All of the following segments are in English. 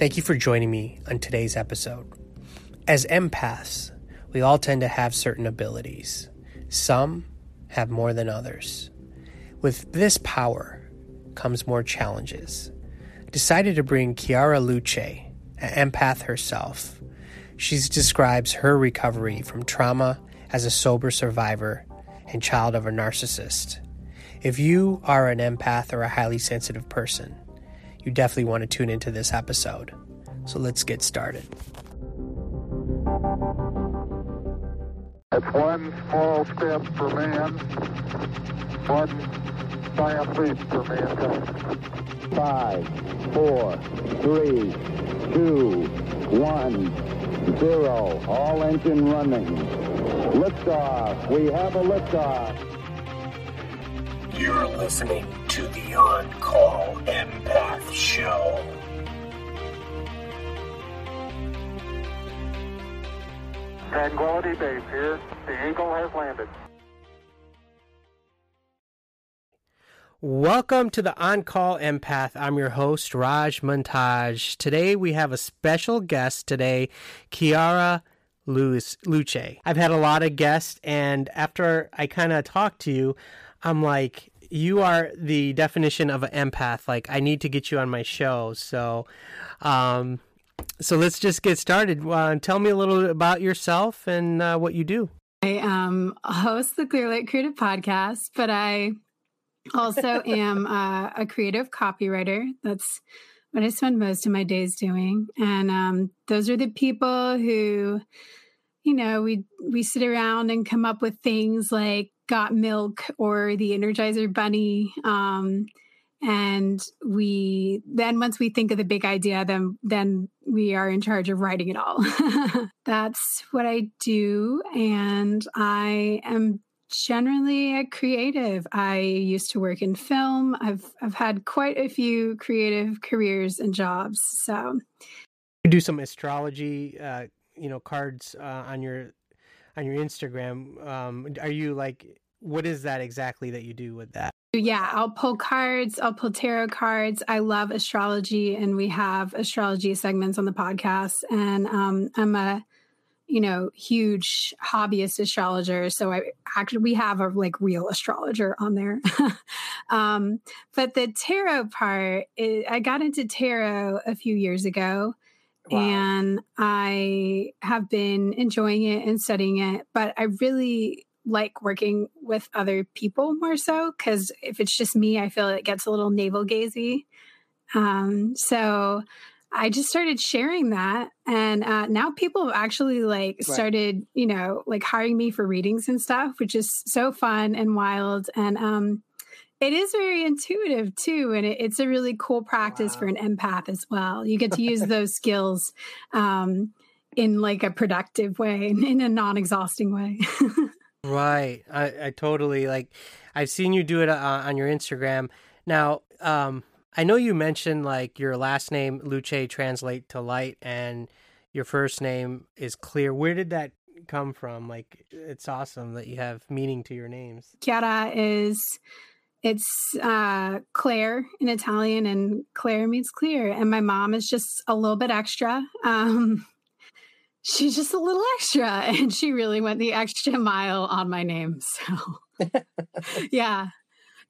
Thank you for joining me on today's episode. As empaths, we all tend to have certain abilities. Some have more than others. With this power comes more challenges. Decided to bring Chiara Luce, an empath herself. She describes her recovery from trauma as a sober survivor and child of a narcissist. If you are an empath or a highly sensitive person, you definitely want to tune into this episode. So let's get started. It's one small step for man, one giant leap for mankind. Five, four, three, two, one, zero. All engine running. Liftoff. We have a liftoff. You're listening to the On Call Empath Show. Tranquility Base here. The Eagle has landed. Welcome to the On Call Empath. I'm your host, Raj Montage. Today we have a special guest today, Chiara Luce. I've had a lot of guests, and after I kind of talked to you, I'm like, you are the definition of an empath. Like, I need to get you on my show. So, um, so let's just get started. Uh, tell me a little bit about yourself and uh, what you do. I um, host the Clear Clearlight Creative podcast, but I also am uh, a creative copywriter. That's what I spend most of my days doing. And um, those are the people who, you know, we we sit around and come up with things like got milk or the Energizer Bunny. Um, and we then once we think of the big idea then then we are in charge of writing it all. That's what i do and i am generally a creative. I used to work in film. I've i've had quite a few creative careers and jobs so. You do some astrology uh you know cards uh, on your on your instagram. Um are you like what is that exactly that you do with that yeah, I'll pull cards. I'll pull tarot cards. I love astrology, and we have astrology segments on the podcast. And um, I'm a, you know, huge hobbyist astrologer. So I actually we have a like real astrologer on there. um, but the tarot part, it, I got into tarot a few years ago. Wow. And I have been enjoying it and studying it, but I really like working with other people more so because if it's just me, I feel it gets a little navel gazy. Um, so I just started sharing that, and uh, now people have actually like started, right. you know, like hiring me for readings and stuff, which is so fun and wild. And um, it is very intuitive too, and it, it's a really cool practice wow. for an empath as well. You get to use those skills um, in like a productive way, in a non-exhausting way. Right. I, I totally like I've seen you do it uh, on your Instagram. Now, um I know you mentioned like your last name Luce translate to light and your first name is clear. Where did that come from? Like it's awesome that you have meaning to your names. Chiara is it's uh Claire in Italian and Claire means clear and my mom is just a little bit extra. Um she's just a little extra and she really went the extra mile on my name so yeah.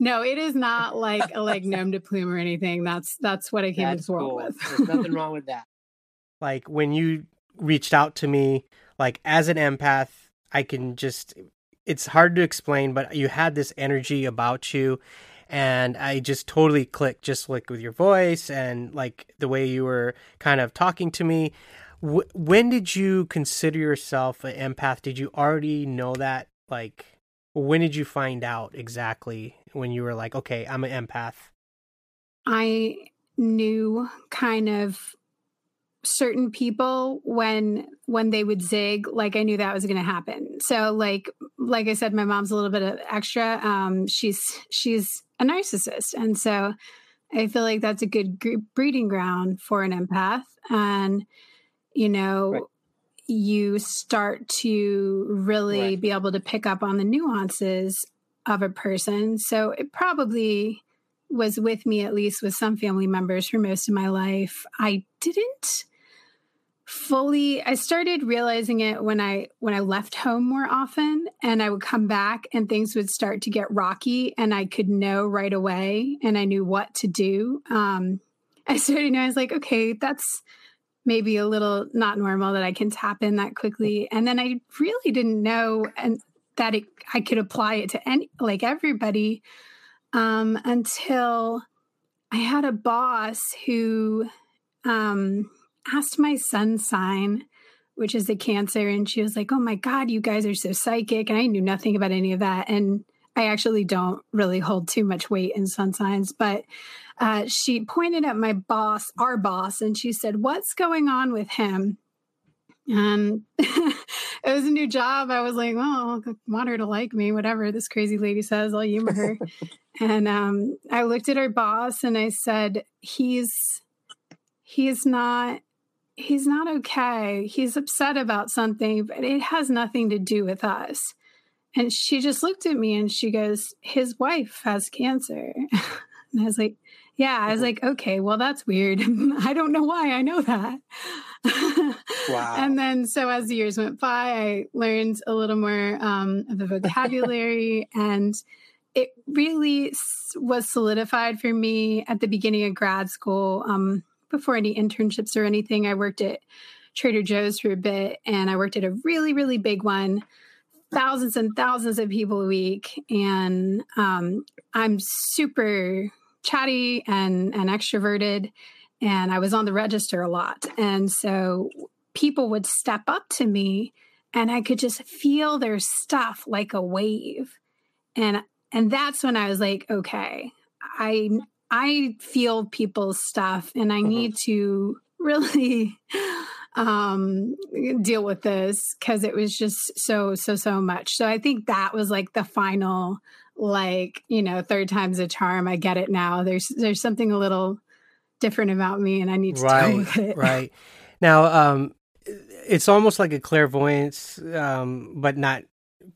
No it is not like a like nom de plume or anything. That's that's what i came that's to this world with. There's nothing wrong with that. Like when you reached out to me like as an empath i can just it's hard to explain but you had this energy about you and I just totally clicked just like with your voice and like the way you were kind of talking to me when did you consider yourself an empath? Did you already know that? Like, when did you find out exactly when you were like, okay, I'm an empath? I knew kind of certain people when when they would zig like i knew that was going to happen so like like i said my mom's a little bit of extra um she's she's a narcissist and so i feel like that's a good breeding ground for an empath and you know, right. you start to really right. be able to pick up on the nuances of a person. So it probably was with me at least with some family members for most of my life. I didn't fully I started realizing it when I when I left home more often and I would come back and things would start to get rocky and I could know right away and I knew what to do. Um I started you know I was like, okay, that's maybe a little not normal that I can tap in that quickly. And then I really didn't know and that it, I could apply it to any like everybody um until I had a boss who um asked my sun sign, which is a cancer, and she was like, Oh my God, you guys are so psychic. And I knew nothing about any of that. And I actually don't really hold too much weight in sun signs, but uh, she pointed at my boss, our boss, and she said, What's going on with him? And it was a new job. I was like, well, I want her to like me, whatever this crazy lady says, I'll humor her. and um, I looked at her boss and I said, he's he's not he's not okay. He's upset about something, but it has nothing to do with us. And she just looked at me and she goes, His wife has cancer. and I was like, Yeah. I was like, Okay, well, that's weird. I don't know why I know that. wow. And then, so as the years went by, I learned a little more um, of the vocabulary and it really was solidified for me at the beginning of grad school. Um, before any internships or anything, I worked at Trader Joe's for a bit and I worked at a really, really big one, thousands and thousands of people a week. And um, I'm super chatty and, and extroverted. And I was on the register a lot. And so people would step up to me and I could just feel their stuff like a wave. And and that's when I was like, okay, I I feel people's stuff and I mm-hmm. need to really um deal with this because it was just so so so much. So i think that was like the final like you know third time's a charm. I get it now. There's there's something a little different about me and i need to right, deal with it. right. Now um it's almost like a clairvoyance um but not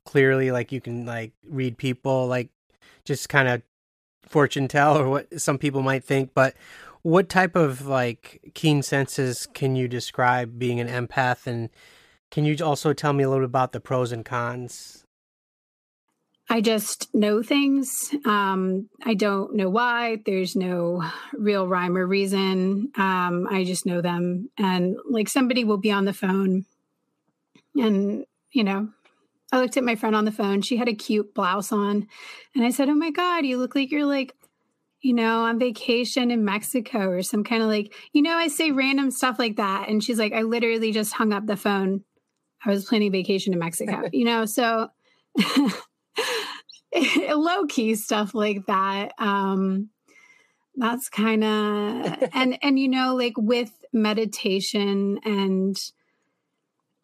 clearly like you can like read people like just kind of fortune tell or what some people might think, but what type of like keen senses can you describe being an empath and can you also tell me a little bit about the pros and cons? I just know things. Um, I don't know why. There's no real rhyme or reason. Um, I just know them. And like somebody will be on the phone and, you know, I looked at my friend on the phone. She had a cute blouse on. And I said, Oh my God, you look like you're like, you know, on vacation in Mexico or some kind of like, you know, I say random stuff like that. And she's like, I literally just hung up the phone. I was planning vacation in Mexico, you know, so low key stuff like that. Um, that's kind of and and you know like with meditation and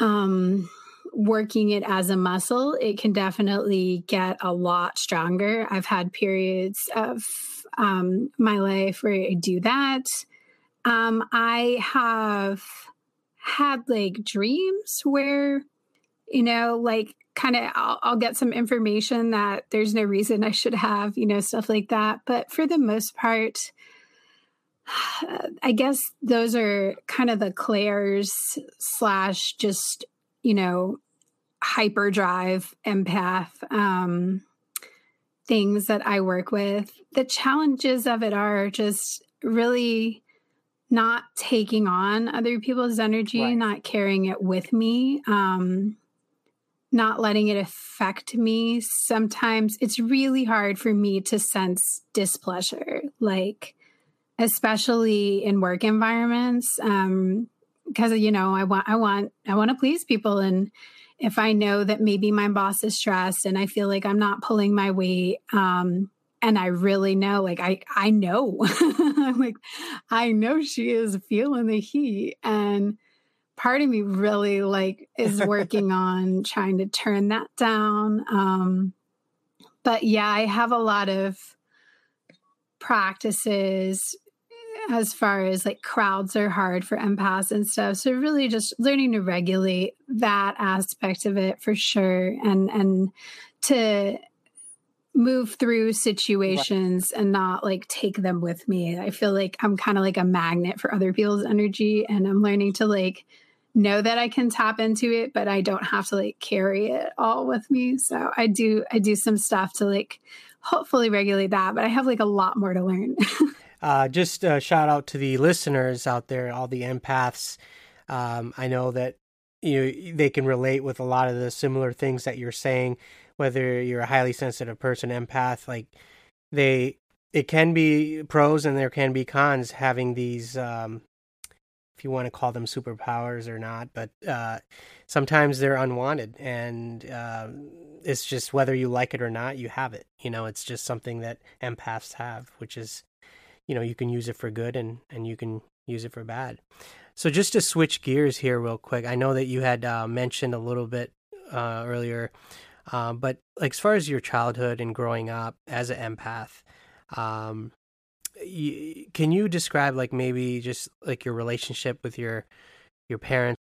um working it as a muscle, it can definitely get a lot stronger. I've had periods of um, my life where I do that. Um, I have had like dreams where, you know, like kind of I'll, I'll, get some information that there's no reason I should have, you know, stuff like that. But for the most part, I guess those are kind of the clairs slash just you know, hyperdrive empath um, things that I work with. The challenges of it are just really not taking on other people's energy, right. not carrying it with me, um, not letting it affect me. Sometimes it's really hard for me to sense displeasure, like, especially in work environments. Um, because you know i want i want i want to please people and if i know that maybe my boss is stressed and i feel like i'm not pulling my weight um and i really know like i i know I'm like i know she is feeling the heat and part of me really like is working on trying to turn that down um but yeah i have a lot of practices as far as like crowds are hard for empaths and stuff. So really just learning to regulate that aspect of it for sure and and to move through situations right. and not like take them with me. I feel like I'm kind of like a magnet for other people's energy and I'm learning to like know that I can tap into it, but I don't have to like carry it all with me. So I do I do some stuff to like hopefully regulate that, but I have like a lot more to learn. uh, just a shout out to the listeners out there, all the empaths. Um, I know that you know, they can relate with a lot of the similar things that you're saying whether you're a highly sensitive person, empath, like they, it can be pros and there can be cons having these, um, if you want to call them superpowers or not, but uh, sometimes they're unwanted, and uh, it's just whether you like it or not, you have it. You know, it's just something that empaths have, which is, you know, you can use it for good and and you can use it for bad. So just to switch gears here real quick, I know that you had uh, mentioned a little bit uh, earlier um, but like as far as your childhood and growing up as an empath, um, you, can you describe like maybe just like your relationship with your your parents?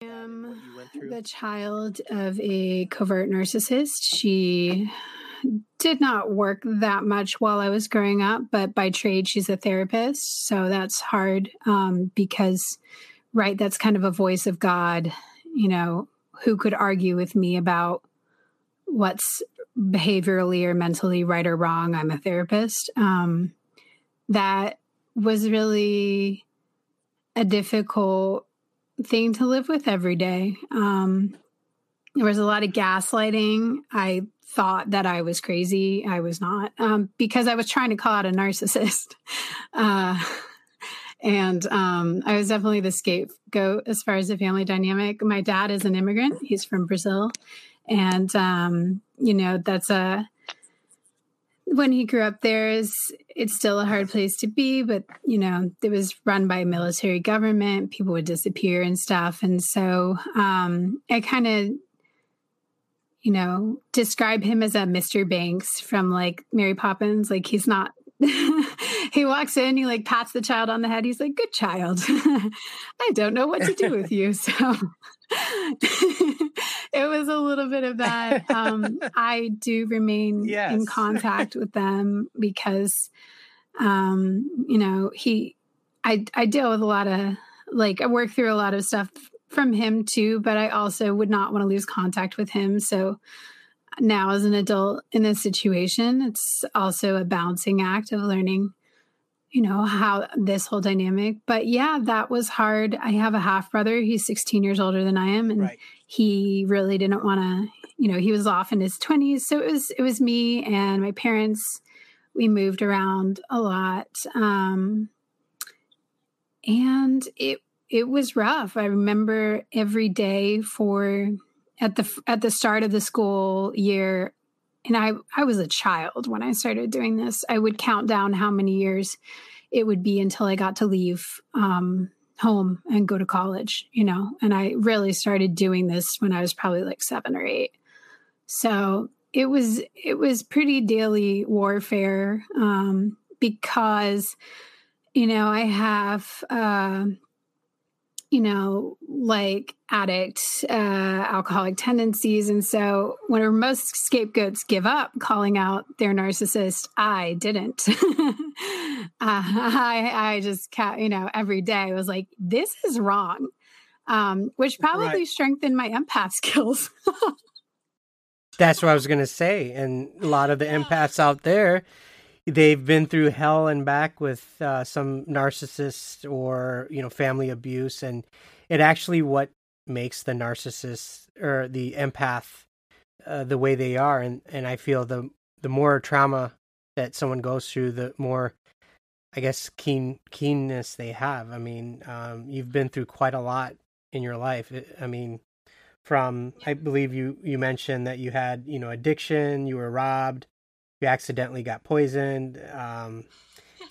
I am the child of a covert narcissist. She did not work that much while I was growing up, but by trade, she's a therapist. So that's hard um, because, right, that's kind of a voice of God, you know, who could argue with me about what's behaviorally or mentally right or wrong. I'm a therapist. Um, that was really a difficult thing to live with every day. Um, there was a lot of gaslighting. I thought that I was crazy. I was not um, because I was trying to call out a narcissist. Uh, and um, I was definitely the scapegoat as far as the family dynamic. My dad is an immigrant, he's from Brazil and um, you know that's a when he grew up there is it's still a hard place to be but you know it was run by a military government people would disappear and stuff and so um, i kind of you know describe him as a mr banks from like mary poppins like he's not he walks in, he like pats the child on the head. He's like, Good child. I don't know what to do with you. So it was a little bit of that. Um, I do remain yes. in contact with them because, um, you know, he, I, I deal with a lot of like, I work through a lot of stuff from him too, but I also would not want to lose contact with him. So, now as an adult in this situation, it's also a balancing act of learning you know how this whole dynamic but yeah that was hard i have a half brother he's 16 years older than i am and right. he really didn't want to you know he was off in his 20s so it was it was me and my parents we moved around a lot um and it it was rough i remember every day for at the at the start of the school year and I I was a child when I started doing this. I would count down how many years it would be until I got to leave um, home and go to college, you know. And I really started doing this when I was probably like seven or eight. So it was it was pretty daily warfare um, because you know I have. Uh, you know, like addict, uh, alcoholic tendencies. And so, when most scapegoats give up calling out their narcissist, I didn't. uh, I, I just, you know, every day was like, this is wrong, um, which probably right. strengthened my empath skills. That's what I was going to say. And a lot of the empaths out there, they've been through hell and back with uh, some narcissist or you know family abuse and it actually what makes the narcissist or the empath uh, the way they are and and i feel the the more trauma that someone goes through the more i guess keen keenness they have. I mean um, you've been through quite a lot in your life. I mean from i believe you you mentioned that you had you know addiction you were robbed you accidentally got poisoned, um,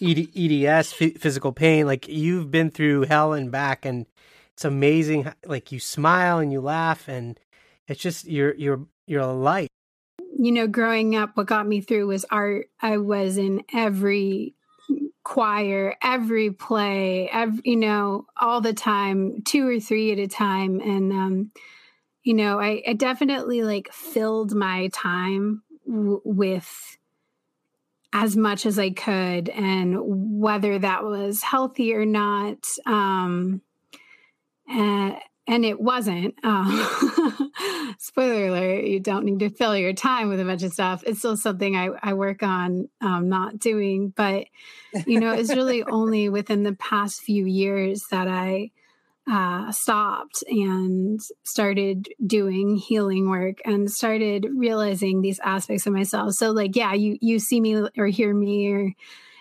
ED, EDS, physical pain. Like you've been through hell and back, and it's amazing. Like you smile and you laugh, and it's just you're you're you're a light. You know, growing up, what got me through was art. I was in every choir, every play, every, you know, all the time, two or three at a time, and um, you know, I, I definitely like filled my time w- with as much as I could, and whether that was healthy or not. Um, and, and it wasn't. Um, spoiler alert: you don't need to fill your time with a bunch of stuff. It's still something I, I work on um, not doing, but you know, it's really only within the past few years that I uh, stopped and started doing healing work and started realizing these aspects of myself. So, like, yeah, you you see me or hear me or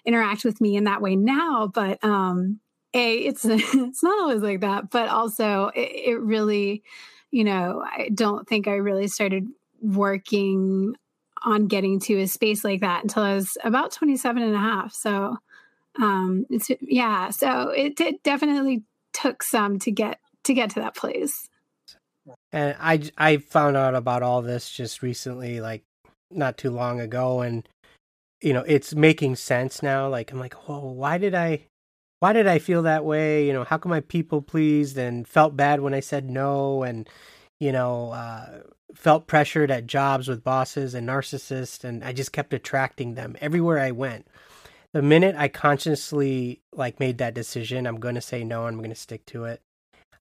interact with me in that way now, but um, a it's it's not always like that. But also, it, it really, you know, I don't think I really started working on getting to a space like that until I was about 27 and a half. So, um, it's yeah. So it, it definitely took some to get to get to that place. And I I found out about all this just recently, like not too long ago, and you know it's making sense now. Like I'm like, whoa, why did I, why did I feel that way? You know, how come I people pleased and felt bad when I said no, and you know, uh, felt pressured at jobs with bosses and narcissists, and I just kept attracting them everywhere I went the minute I consciously like made that decision, I'm going to say no. I'm going to stick to it.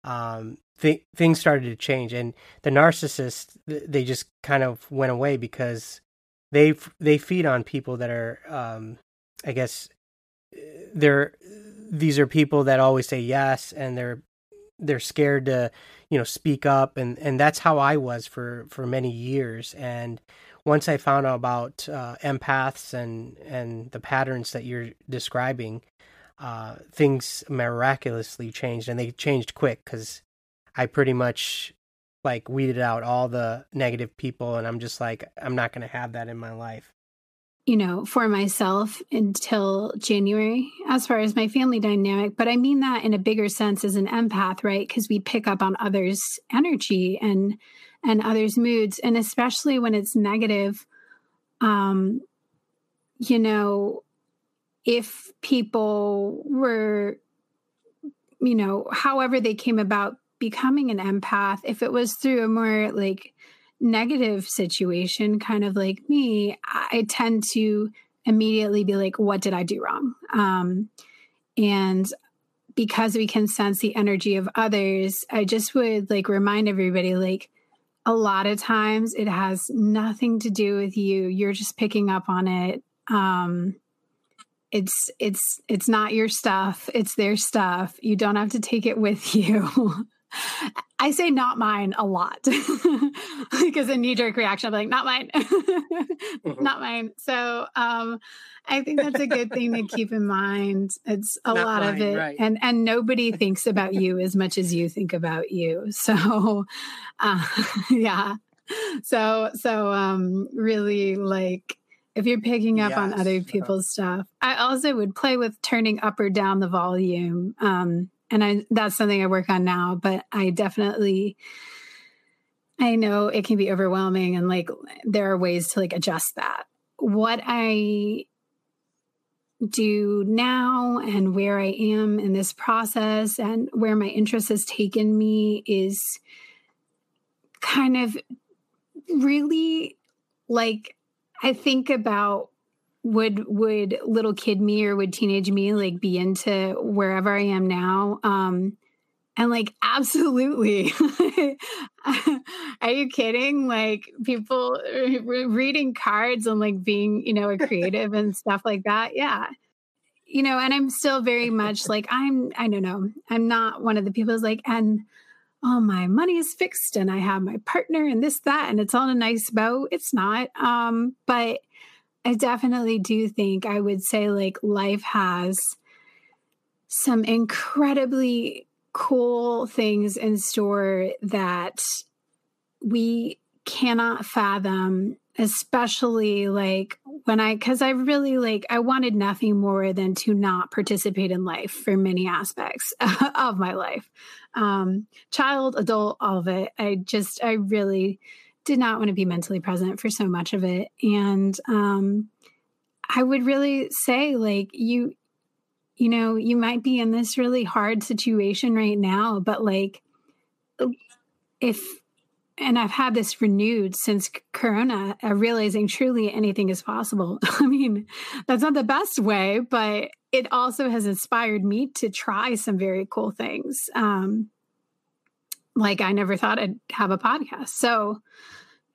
Um, th- things started to change, and the narcissists they just kind of went away because they they feed on people that are, um, I guess, they're these are people that always say yes, and they're they're scared to you know speak up, and and that's how I was for for many years, and once I found out about uh, empaths and and the patterns that you're describing, uh, things miraculously changed, and they changed quick because I pretty much like weeded out all the negative people, and I'm just like, I'm not going to have that in my life. You know, for myself until January, as far as my family dynamic, but I mean that in a bigger sense as an empath, right? Because we pick up on others' energy and and others' moods. And especially when it's negative, um, you know, if people were, you know, however they came about becoming an empath, if it was through a more like negative situation, kind of like me, I tend to immediately be like, what did I do wrong? Um, and because we can sense the energy of others, I just would like remind everybody, like, a lot of times it has nothing to do with you. You're just picking up on it. Um it's it's it's not your stuff. It's their stuff. You don't have to take it with you I say not mine a lot because a knee jerk reaction, I'm like, not mine, mm-hmm. not mine. So um, I think that's a good thing to keep in mind. It's a not lot mine, of it, right. and and nobody thinks about you as much as you think about you. So uh, yeah, so so um, really like if you're picking up yes. on other people's stuff. I also would play with turning up or down the volume. Um, and I that's something I work on now, but I definitely I know it can be overwhelming and like there are ways to like adjust that. What I do now and where I am in this process and where my interest has taken me is kind of really like I think about would would little kid me or would teenage me like be into wherever I am now? Um and like absolutely. Are you kidding? Like people reading cards and like being you know a creative and stuff like that yeah. You know and i'm still very much like i'm i don't know i'm not one of the people who's like and oh my money is fixed and i have my partner and this that and it's on a nice bow it's not um but I definitely do think I would say like life has some incredibly cool things in store that we cannot fathom especially like when i because i really like i wanted nothing more than to not participate in life for many aspects of my life. Um child adult all of it. I just i really did not want to be mentally present for so much of it. And um, I would really say, like, you, you know, you might be in this really hard situation right now, but like, if and I've had this renewed since Corona, uh, realizing truly anything is possible. I mean, that's not the best way, but it also has inspired me to try some very cool things. Um, like I never thought I'd have a podcast. So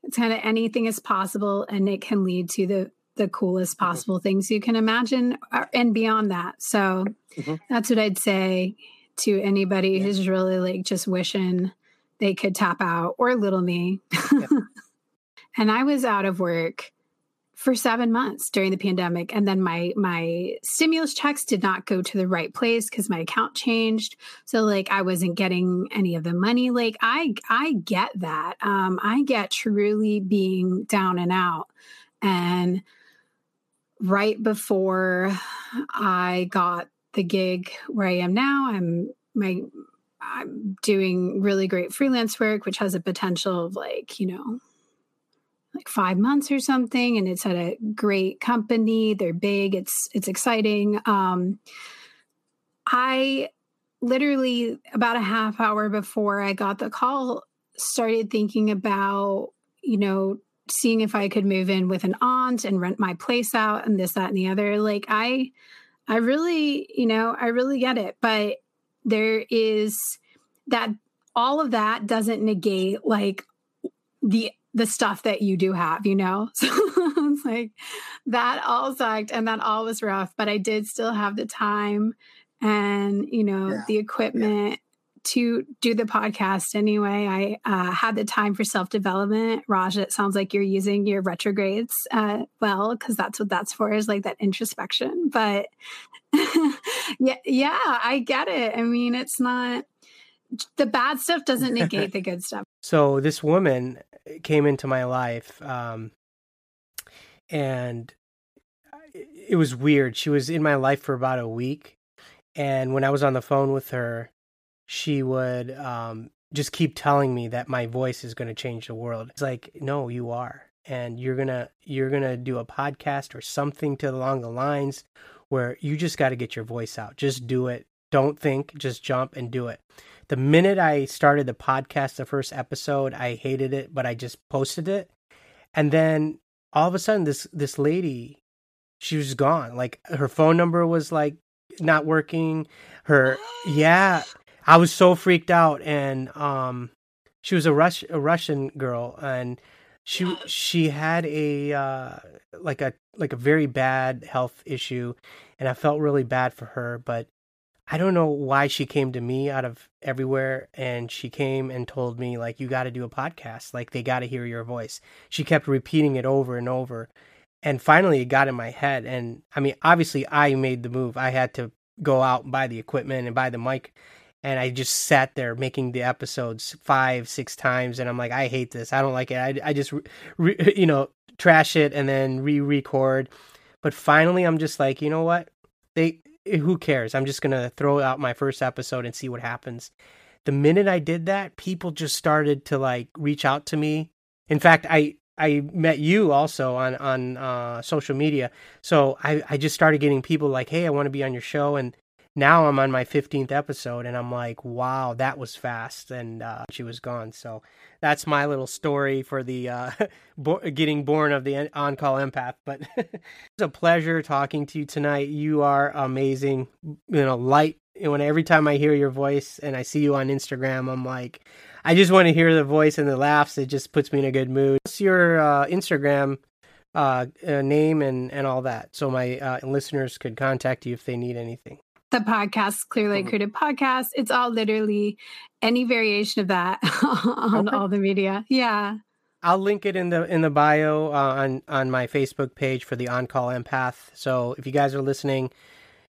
it's kind of anything is possible, and it can lead to the the coolest mm-hmm. possible mm-hmm. things you can imagine, uh, and beyond that. So mm-hmm. that's what I'd say to anybody yeah. who's really like just wishing they could tap out or little me. Yeah. and I was out of work for seven months during the pandemic. And then my my stimulus checks did not go to the right place because my account changed. So like i wasn't getting any of the money. Like i i get that. Um i get truly being down and out. And right before i got the gig where i am now i'm my I'm doing really great freelance work, which has a potential of like, you know, like five months or something. And it's at a great company. They're big. It's it's exciting. Um I literally about a half hour before I got the call started thinking about, you know, seeing if I could move in with an aunt and rent my place out and this, that, and the other. Like I I really, you know, I really get it. But there is that all of that doesn't negate like the the stuff that you do have, you know? So it's like that all sucked and that all was rough, but I did still have the time and, you know, yeah. the equipment yeah. to do the podcast anyway. I uh, had the time for self development. Raj, it sounds like you're using your retrogrades uh, well, because that's what that's for is like that introspection. But yeah, yeah, I get it. I mean, it's not the bad stuff doesn't negate the good stuff. So this woman came into my life, um, and it was weird. She was in my life for about a week, and when I was on the phone with her, she would um, just keep telling me that my voice is going to change the world. It's like, no, you are, and you're gonna you're gonna do a podcast or something to along the lines where you just got to get your voice out. Just do it. Don't think. Just jump and do it the minute I started the podcast, the first episode, I hated it, but I just posted it. And then all of a sudden this this lady, she was gone. Like her phone number was like not working. Her yeah, I was so freaked out and um she was a Rush a Russian girl and she she had a uh like a like a very bad health issue and I felt really bad for her but I don't know why she came to me out of everywhere and she came and told me like you got to do a podcast like they got to hear your voice. She kept repeating it over and over and finally it got in my head and I mean obviously I made the move. I had to go out and buy the equipment and buy the mic and I just sat there making the episodes 5 6 times and I'm like I hate this. I don't like it. I I just re, you know trash it and then re-record. But finally I'm just like, you know what? They who cares? I'm just going to throw out my first episode and see what happens. The minute I did that, people just started to like reach out to me. In fact, I I met you also on on uh, social media. So I I just started getting people like, "Hey, I want to be on your show." And now I'm on my 15th episode and I'm like, wow, that was fast. And uh, she was gone. So that's my little story for the uh, getting born of the on call empath. But it's a pleasure talking to you tonight. You are amazing. You know, light. When every time I hear your voice and I see you on Instagram, I'm like, I just want to hear the voice and the laughs. It just puts me in a good mood. What's your uh, Instagram uh, uh, name and, and all that so my uh, listeners could contact you if they need anything? The podcast, Clearly mm-hmm. Creative Podcast. It's all literally any variation of that on okay. all the media. Yeah. I'll link it in the in the bio uh, on on my Facebook page for the On Call Empath. So if you guys are listening,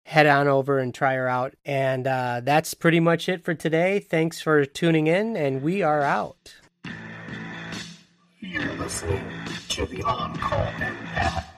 head on over and try her out. And uh, that's pretty much it for today. Thanks for tuning in, and we are out. You're listening to the On Call Empath.